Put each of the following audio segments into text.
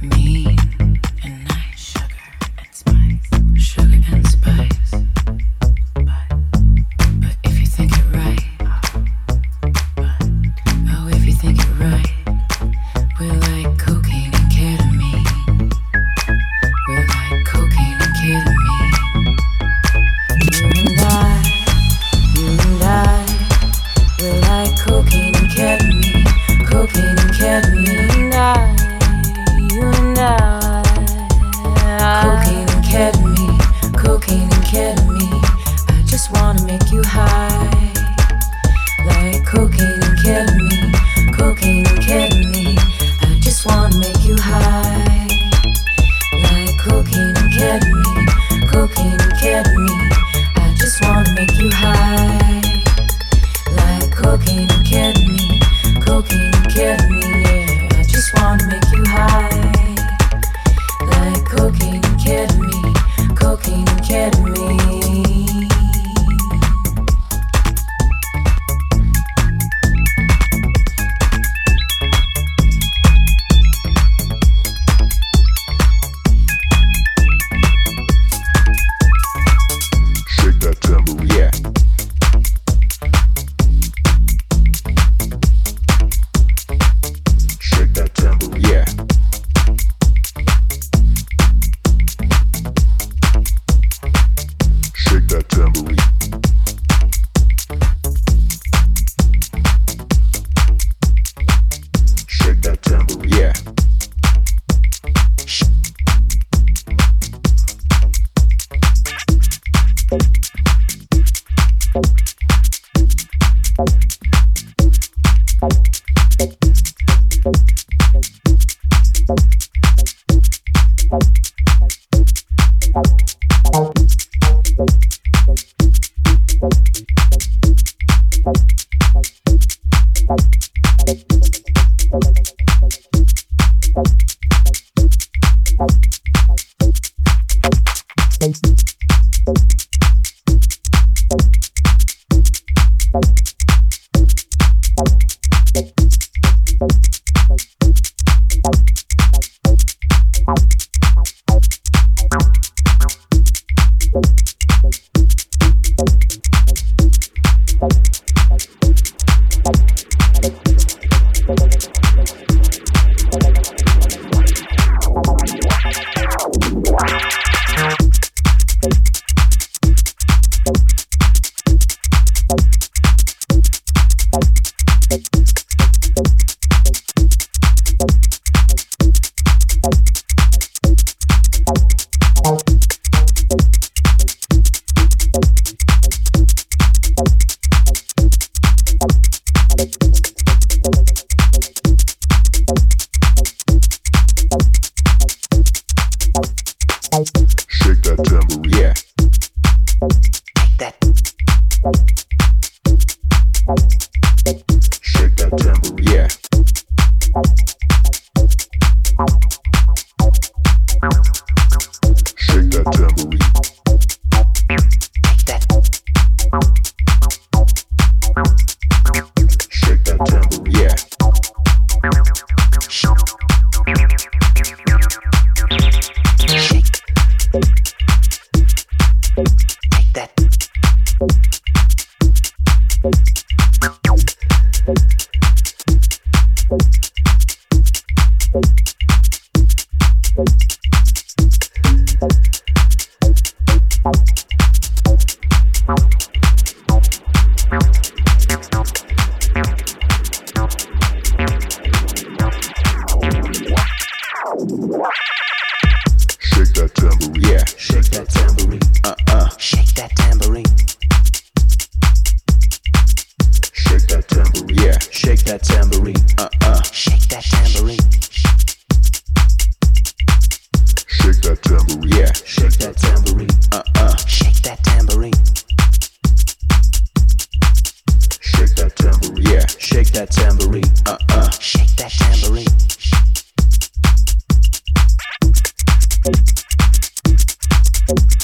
me. that tambourine. Yeah. Shake that tambourine. Uh uh. Shake that tambourine. Shake that tambourine. Yeah. Shake that tambourine. Uh uh. Shake that tambourine. Shake that tambourine. Yeah. Shake that tambourine. Uh uh. Shake that tambourine. Shake that tambourine. Yeah. Shake that tambourine. Uh uh. Shake that tambourine. Thank you. Thank you.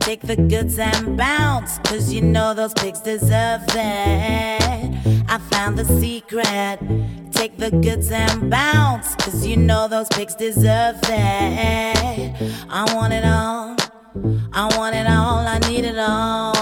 Take the goods and bounce, cause you know those pigs deserve it. I found the secret. Take the goods and bounce, cause you know those pigs deserve it. I want it all, I want it all, I need it all.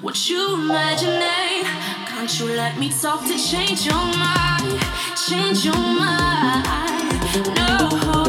what you imagine? Can't you let me talk to change your mind? Change your mind. No.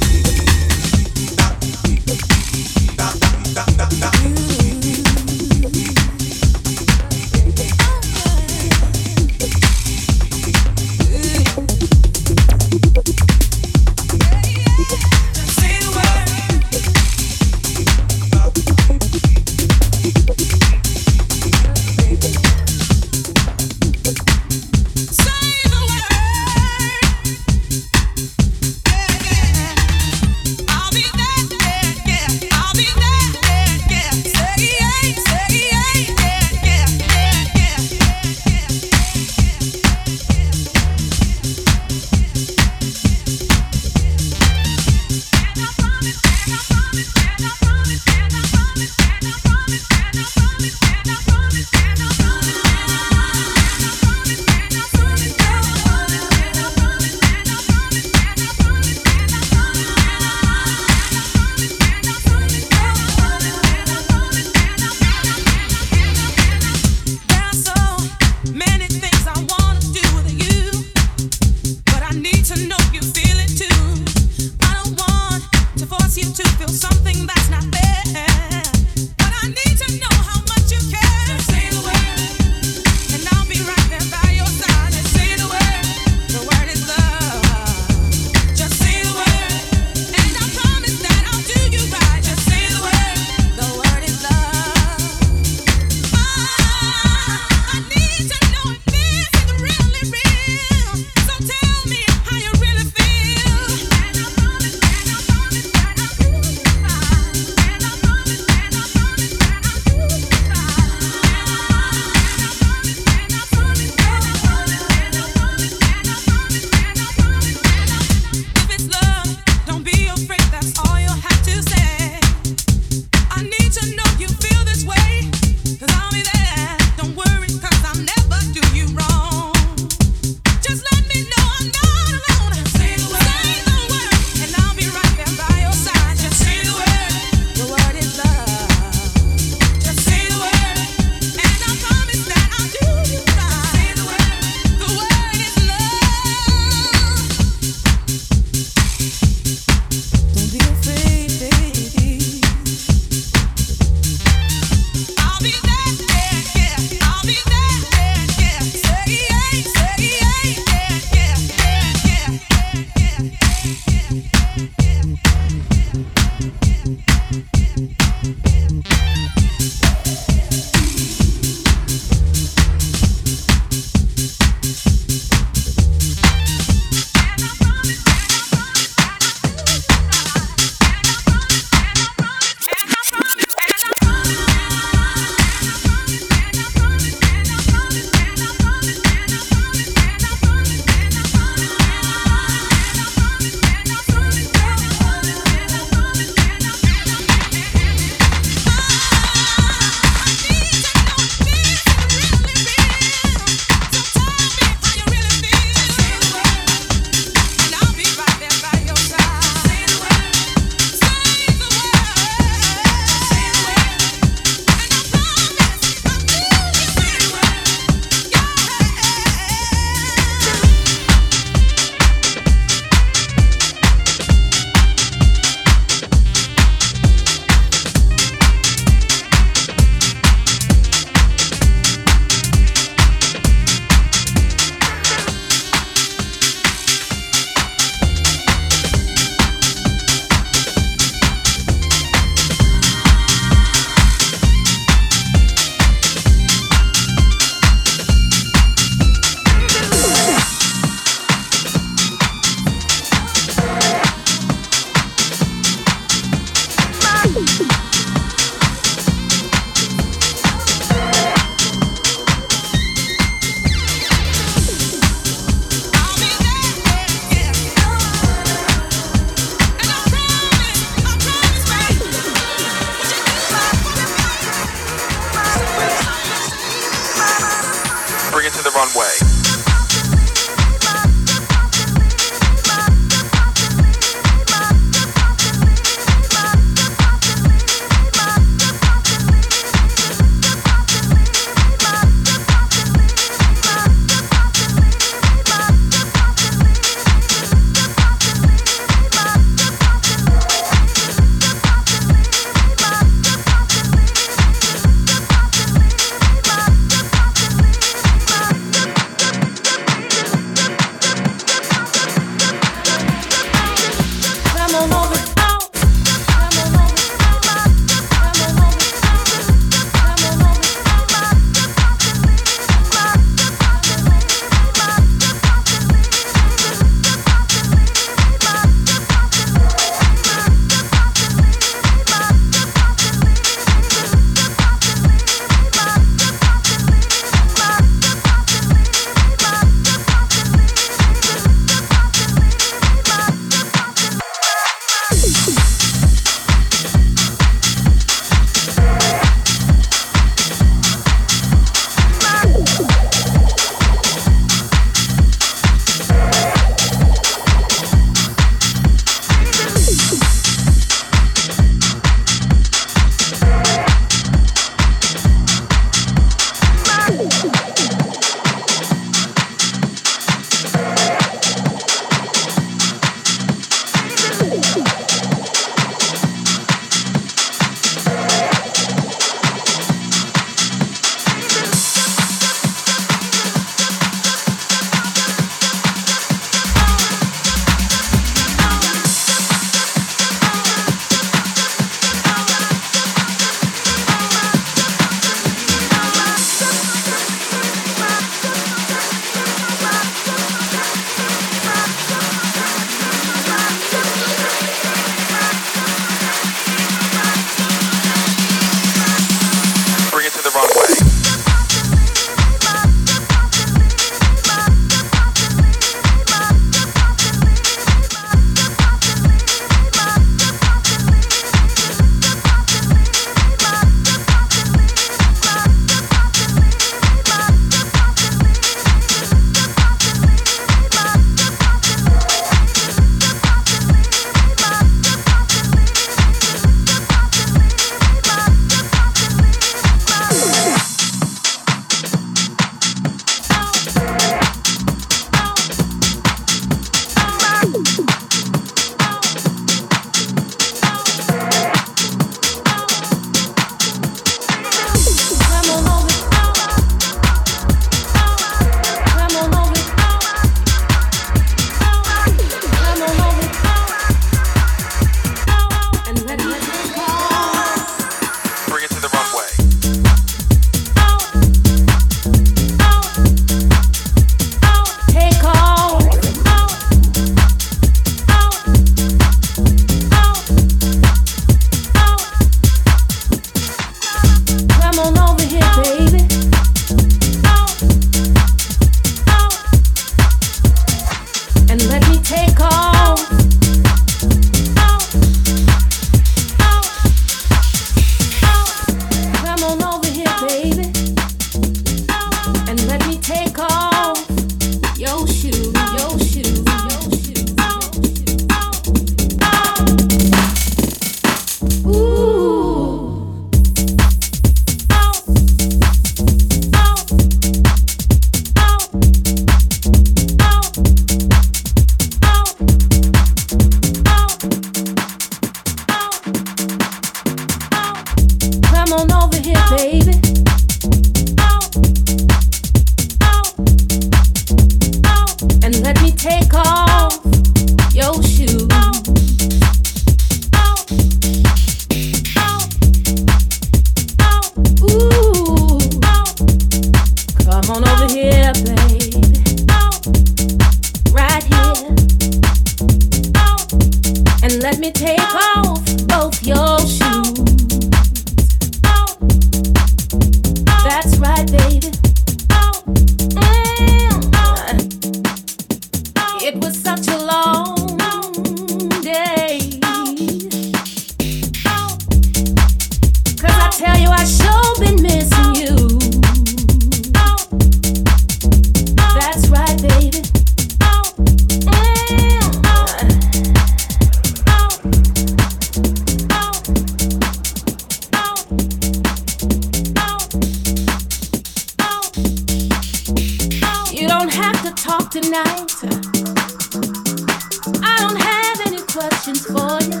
for you.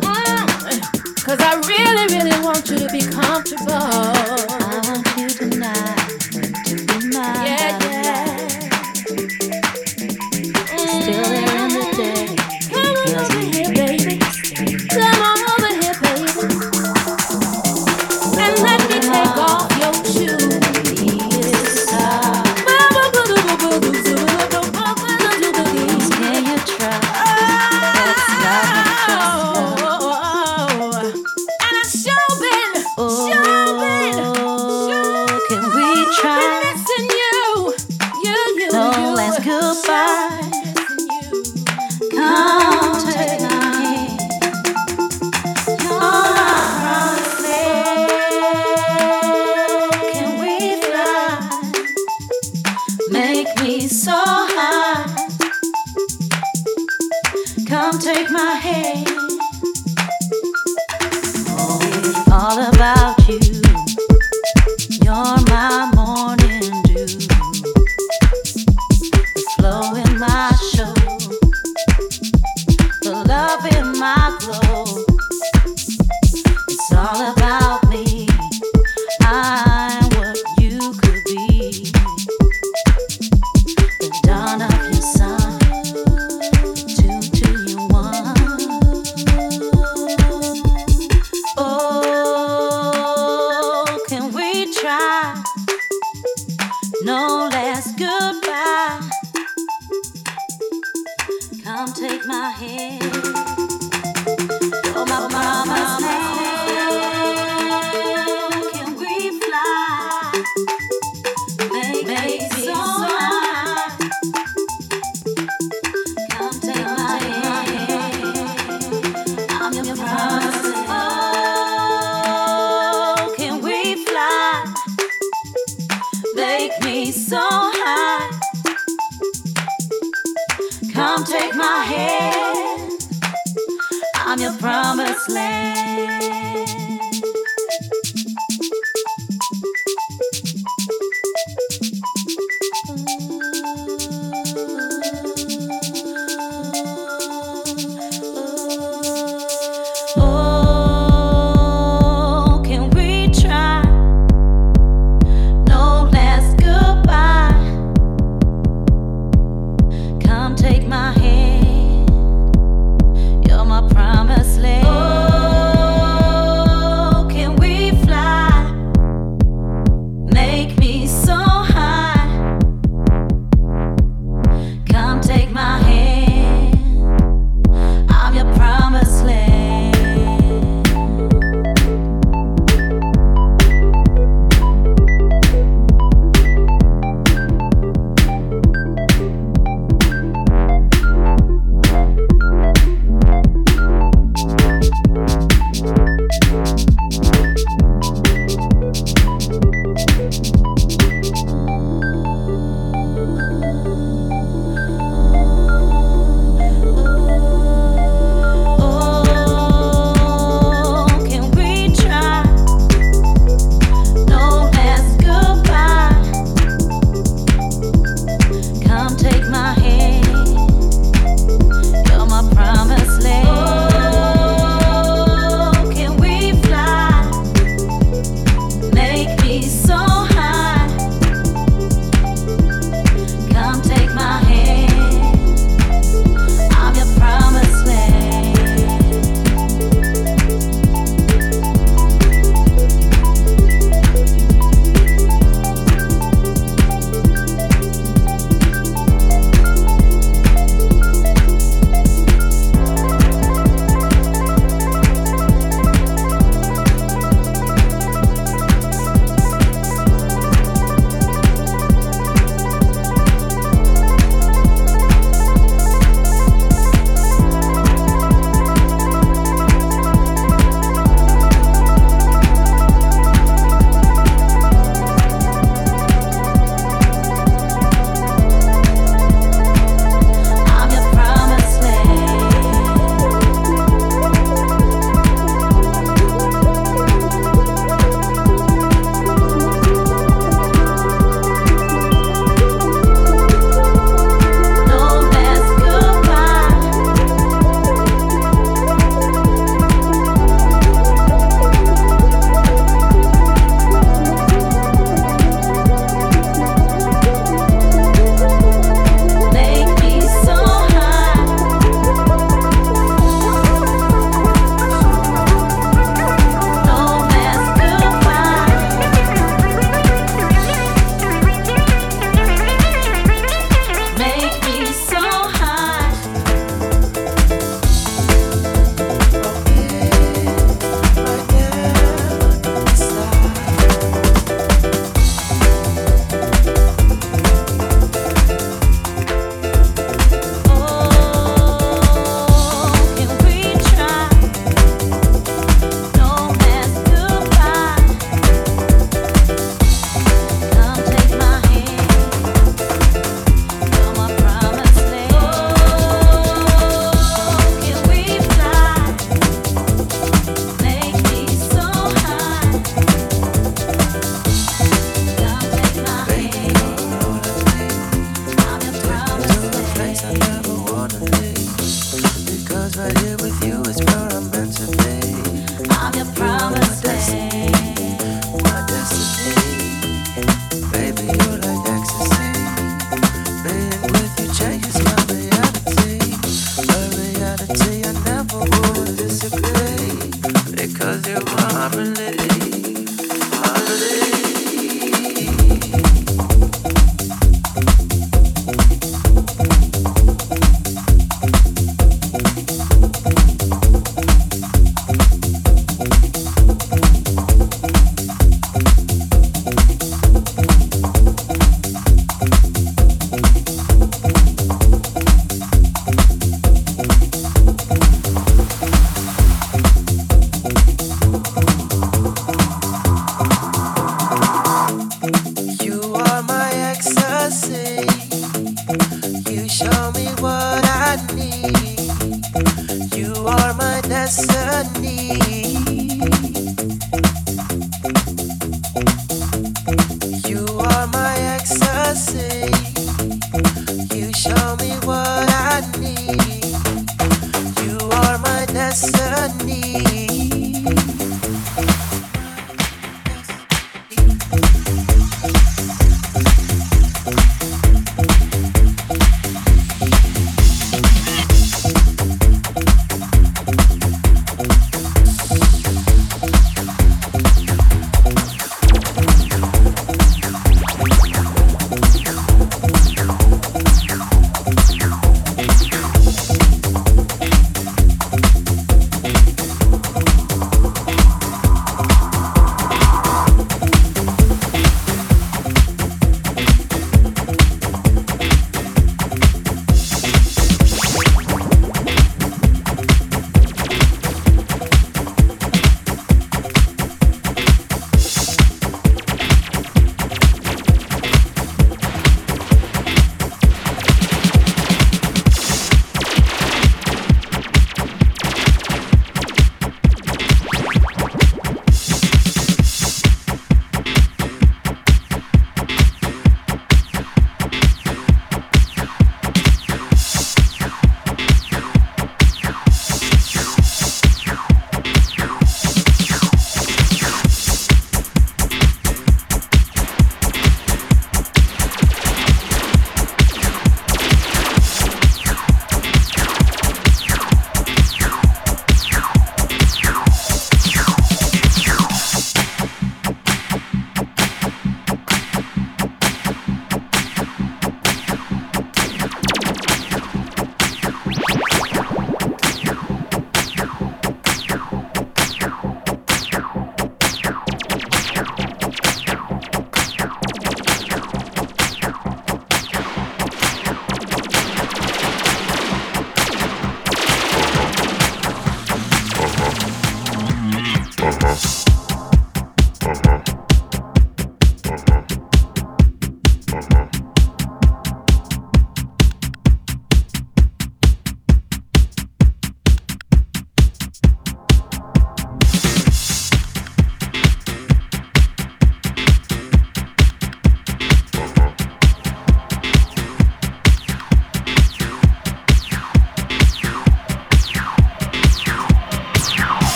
Mm. Cause I really, really want you to be comfortable.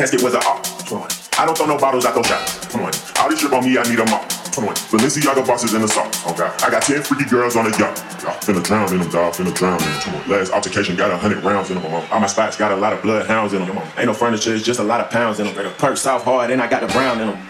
Casket was a op. I don't throw no bottles, I throw shots. Come on. All this shit on me, I need a mop. Come on. Balenciaga bosses in the sauce. Okay. I got 10 freaky girls on a yacht. Finna drown in them, dog. Finna drown in them. Last altercation got a hundred rounds in them. All my spots got a lot of bloodhounds in them. Ain't no furniture, it's just a lot of pounds in them. The perk south hard, and I got the brown in them.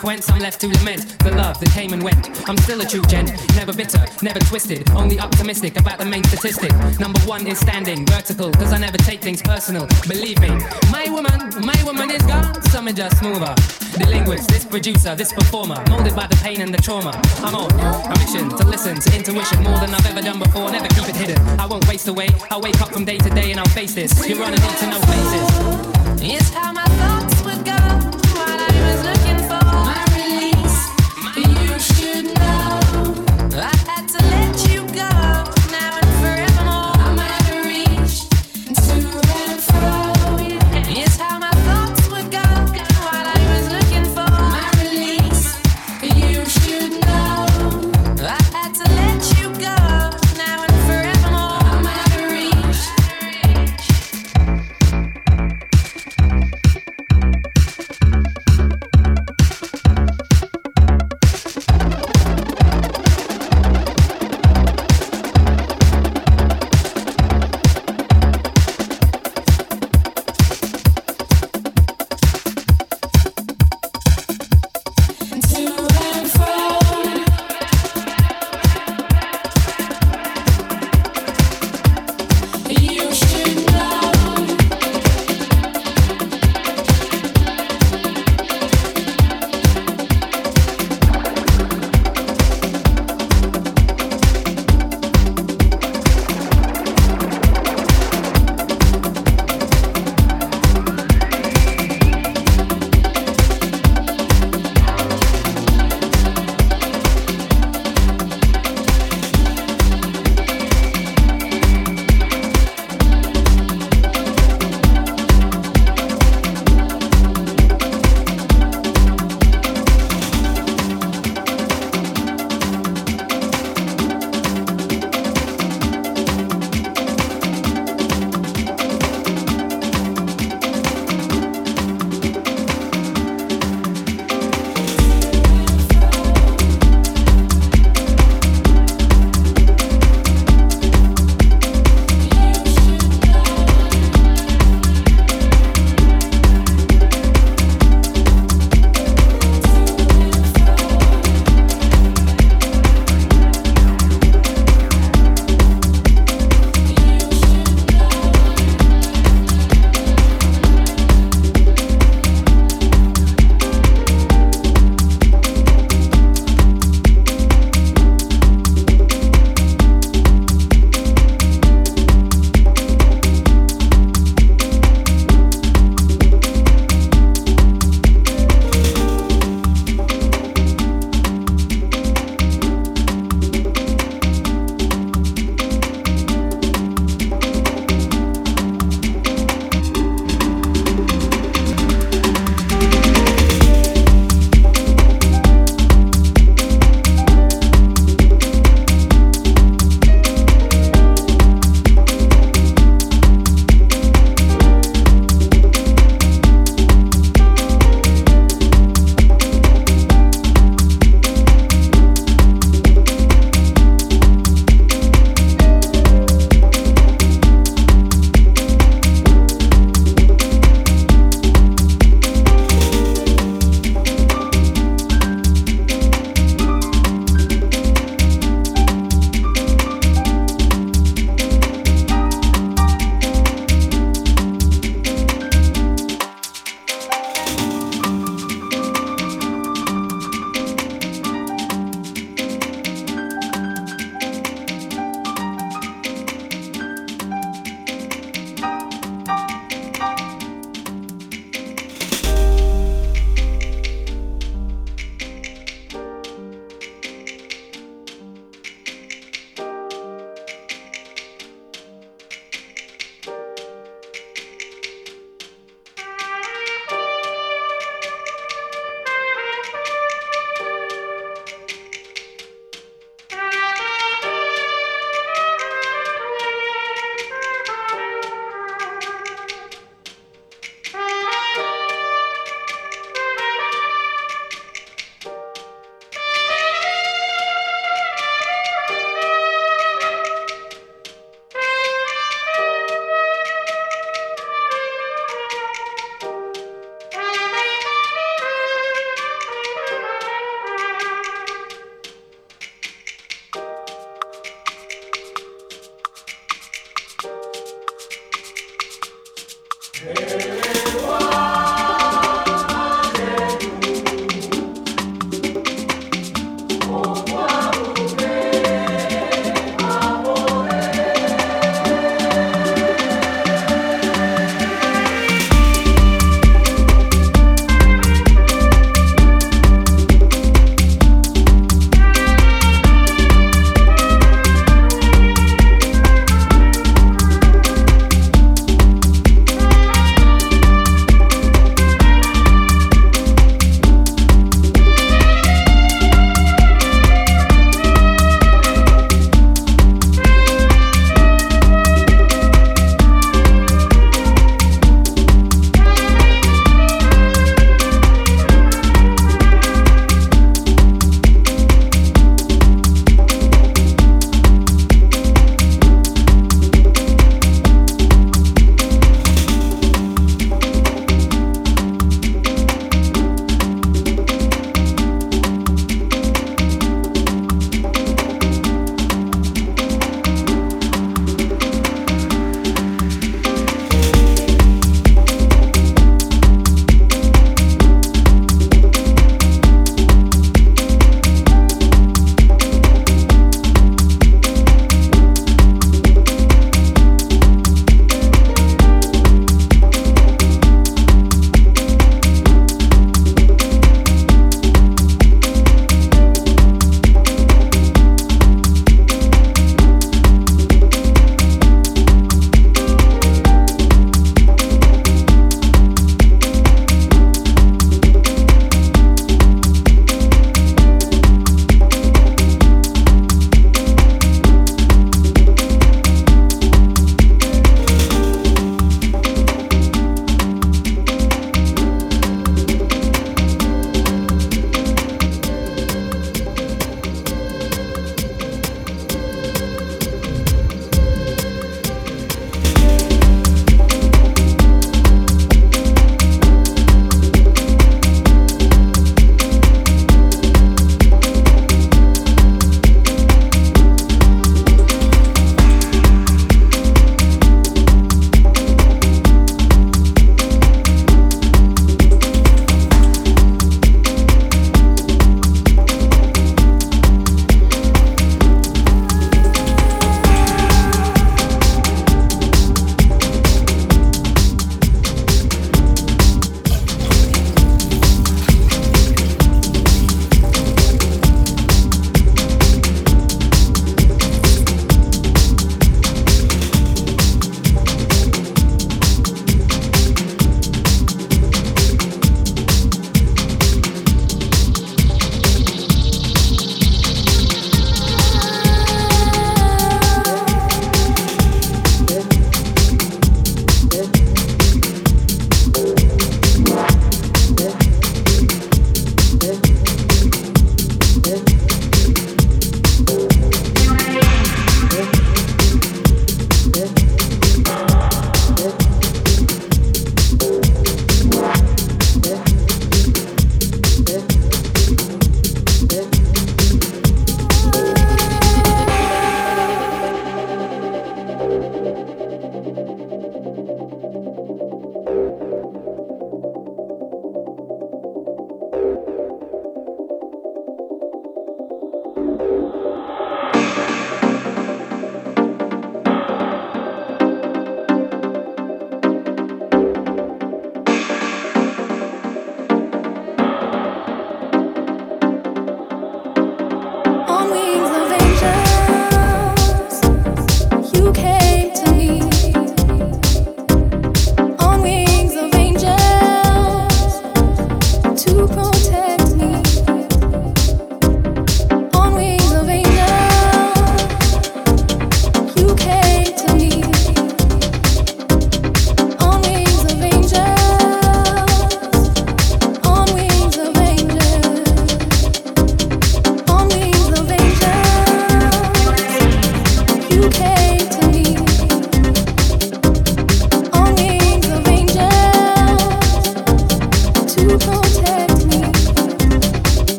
consequence I'm left to lament. The love that came and went. I'm still a true gent, never bitter, never twisted. Only optimistic about the main statistic. Number one is standing vertical, cause I never take things personal. Believe me, my woman, my woman is gone. Some just smoother. The linguist, this producer, this performer, molded by the pain and the trauma. I'm on a mission to listen to intuition more than I've ever done before. Never keep it hidden. I won't waste away. I'll wake up from day to day and I'll face this. You're on a need to know. It's how my thoughts